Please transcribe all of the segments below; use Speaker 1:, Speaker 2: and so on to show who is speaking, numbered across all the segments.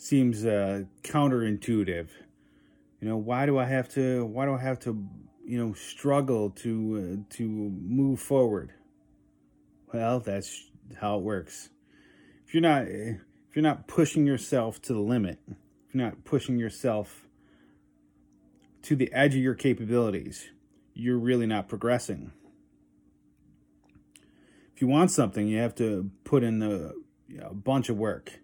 Speaker 1: Seems uh, counterintuitive. You know, why do I have to? Why do I have to? You know, struggle to uh, to move forward. Well, that's how it works. If you're not, if you're not pushing yourself to the limit, if you're not pushing yourself to the edge of your capabilities, you're really not progressing if you want something, you have to put in a, you know, a bunch of work.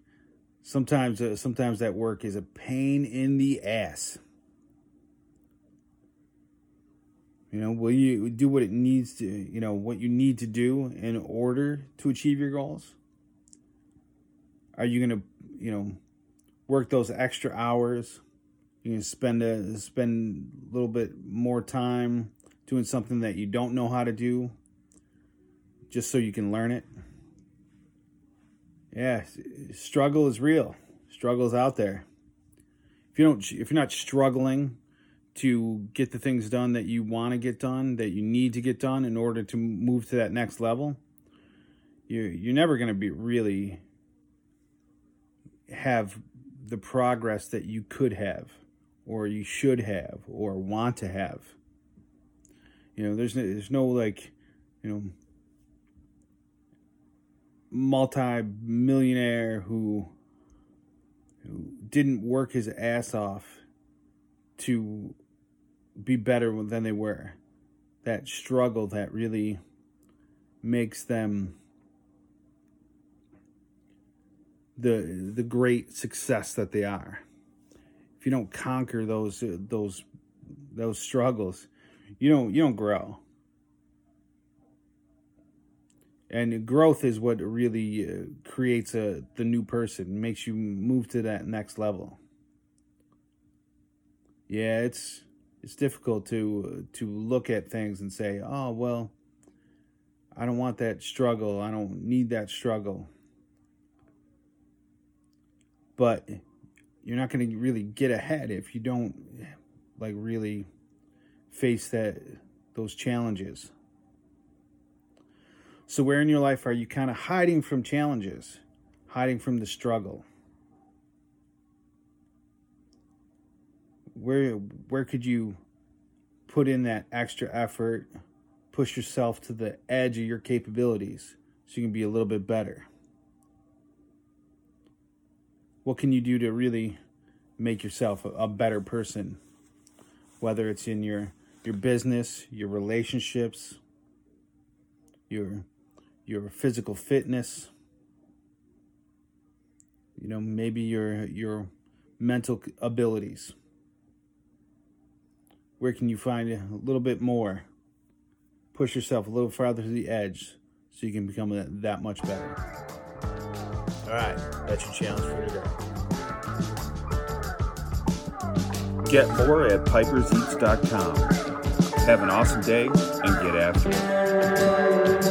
Speaker 1: Sometimes, uh, sometimes that work is a pain in the ass. You know, will you do what it needs to, you know, what you need to do in order to achieve your goals? Are you going to, you know, work those extra hours? You can spend a spend a little bit more time doing something that you don't know how to do just so you can learn it. Yeah, struggle is real. Struggle is out there. If you don't if you're not struggling to get the things done that you want to get done, that you need to get done in order to move to that next level, you you're never going to be really have the progress that you could have or you should have or want to have. You know, there's no, there's no like, you know, multi-millionaire who who didn't work his ass off to be better than they were. That struggle that really makes them the the great success that they are. If you don't conquer those those those struggles, you don't you don't grow and growth is what really uh, creates a the new person makes you move to that next level. Yeah it's it's difficult to to look at things and say oh well i don't want that struggle. I don't need that struggle. But you're not going to really get ahead if you don't like really face that those challenges so, where in your life are you kind of hiding from challenges, hiding from the struggle? Where where could you put in that extra effort, push yourself to the edge of your capabilities so you can be a little bit better? What can you do to really make yourself a, a better person? Whether it's in your your business, your relationships, your your physical fitness, you know, maybe your your mental abilities. Where can you find a little bit more? Push yourself a little farther to the edge so you can become that much better. All right, that's your challenge for today. Get more at piperseats.com. Have an awesome day and get after it.